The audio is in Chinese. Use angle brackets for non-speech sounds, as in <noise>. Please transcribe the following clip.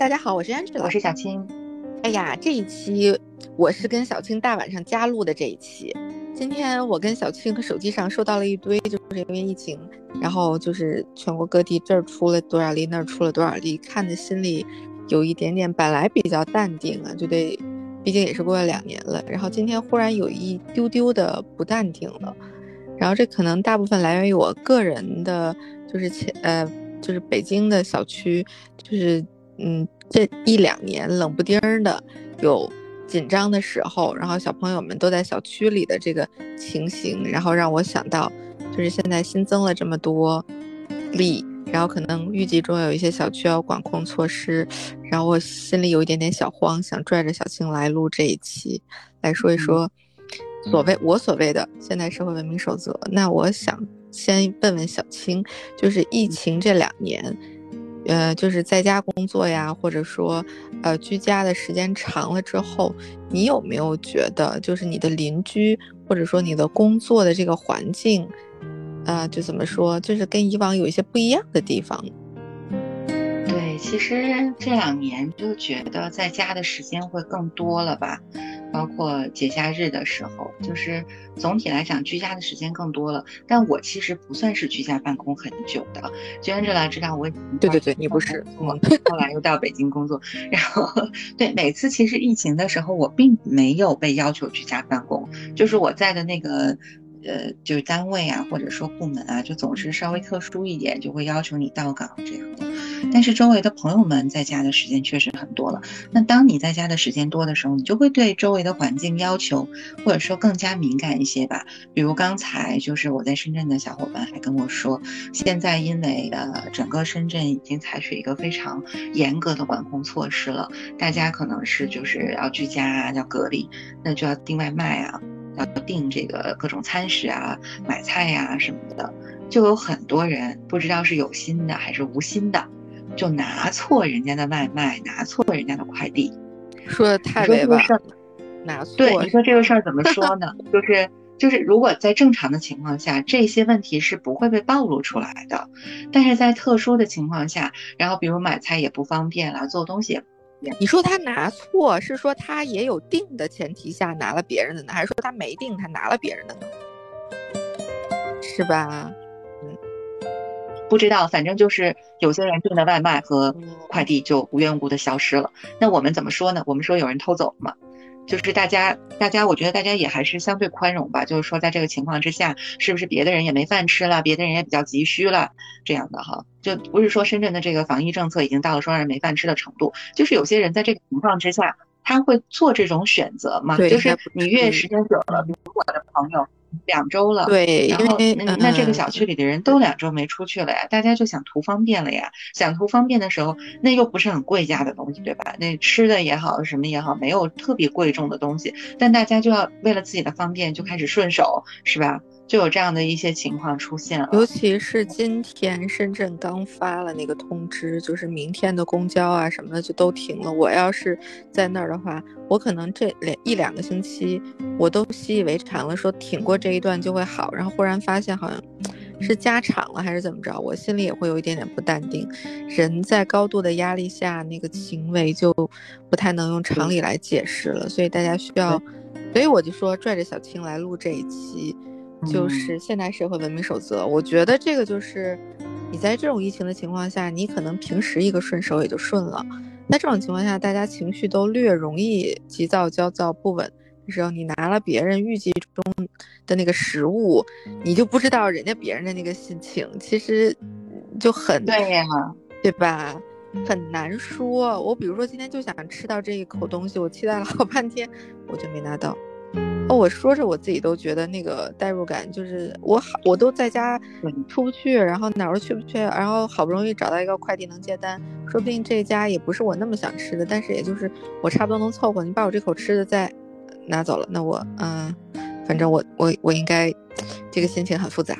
大家好，我是 Angela，我是小青。哎呀，这一期我是跟小青大晚上加录的这一期。今天我跟小青的手机上收到了一堆，就是因为疫情，然后就是全国各地这儿出了多少例，那儿出了多少例，看的心里有一点点，本来比较淡定啊，就得，毕竟也是过了两年了。然后今天忽然有一丢丢的不淡定了，然后这可能大部分来源于我个人的，就是前呃，就是北京的小区，就是嗯，这一两年冷不丁的有。紧张的时候，然后小朋友们都在小区里的这个情形，然后让我想到，就是现在新增了这么多例，然后可能预计中有一些小区要管控措施，然后我心里有一点点小慌，想拽着小青来录这一期，来说一说所谓我所谓的现代社会文明守则。那我想先问问小青，就是疫情这两年。呃，就是在家工作呀，或者说，呃，居家的时间长了之后，你有没有觉得，就是你的邻居，或者说你的工作的这个环境，啊，就怎么说，就是跟以往有一些不一样的地方？对，其实这两年就觉得在家的时间会更多了吧。包括节假日的时候，就是总体来讲，居家的时间更多了。但我其实不算是居家办公很久的。就按这来知道我，对对对，你不是，我后来又到北京工作。然后，对每次其实疫情的时候，我并没有被要求居家办公，就是我在的那个。呃，就是单位啊，或者说部门啊，就总是稍微特殊一点，就会要求你到岗这样的。但是周围的朋友们在家的时间确实很多了。那当你在家的时间多的时候，你就会对周围的环境要求，或者说更加敏感一些吧。比如刚才就是我在深圳的小伙伴还跟我说，现在因为呃整个深圳已经采取一个非常严格的管控措施了，大家可能是就是要居家啊，要隔离，那就要订外卖啊。要订这个各种餐食啊，买菜呀什么的，就有很多人不知道是有心的还是无心的，就拿错人家的外卖，拿错人家的快递，说的太委婉了。拿错，对，你说这个事儿怎么 <laughs> 说呢？就是就是，如果在正常的情况下，这些问题是不会被暴露出来的，但是在特殊的情况下，然后比如买菜也不方便了，做东西也。你说他拿错，是说他也有定的前提下拿了别人的呢，还是说他没定他拿了别人的呢？是吧？嗯，不知道，反正就是有些人订的外卖和快递就无缘无故的消失了。那我们怎么说呢？我们说有人偷走了嘛。就是大家，大家，我觉得大家也还是相对宽容吧。就是说，在这个情况之下，是不是别的人也没饭吃了，别的人也比较急需了，这样的哈，就不是说深圳的这个防疫政策已经到了说让人没饭吃的程度，就是有些人在这个情况之下，他会做这种选择嘛。就是你越时间久了，比如我的朋友。两周了，对，然后那那这个小区里的人都两周没出去了呀，大家就想图方便了呀。想图方便的时候，那又不是很贵价的东西，对吧？那吃的也好，什么也好，没有特别贵重的东西，但大家就要为了自己的方便，就开始顺手，是吧？就有这样的一些情况出现了，尤其是今天深圳刚发了那个通知，就是明天的公交啊什么的就都停了。我要是在那儿的话，我可能这两一两个星期我都习以为常了，说挺过这一段就会好。然后忽然发现好像是加长了还是怎么着，我心里也会有一点点不淡定。人在高度的压力下，那个行为就不太能用常理来解释了。所以大家需要，所以我就说拽着小青来录这一期。就是现代社会文明守则，我觉得这个就是你在这种疫情的情况下，你可能平时一个顺手也就顺了。那这种情况下，大家情绪都略容易急躁、焦躁、不稳的时候，你拿了别人预计中的那个食物，你就不知道人家别人的那个心情，其实就很对呀，对吧？很难说。我比如说今天就想吃到这一口东西，我期待了好半天，我就没拿到。哦，我说着我自己都觉得那个代入感，就是我好，我都在家出不去，然后哪儿都去不去，然后好不容易找到一个快递能接单，说不定这家也不是我那么想吃的，但是也就是我差不多能凑合。你把我这口吃的再拿走了，那我嗯，反正我我我应该这个心情很复杂。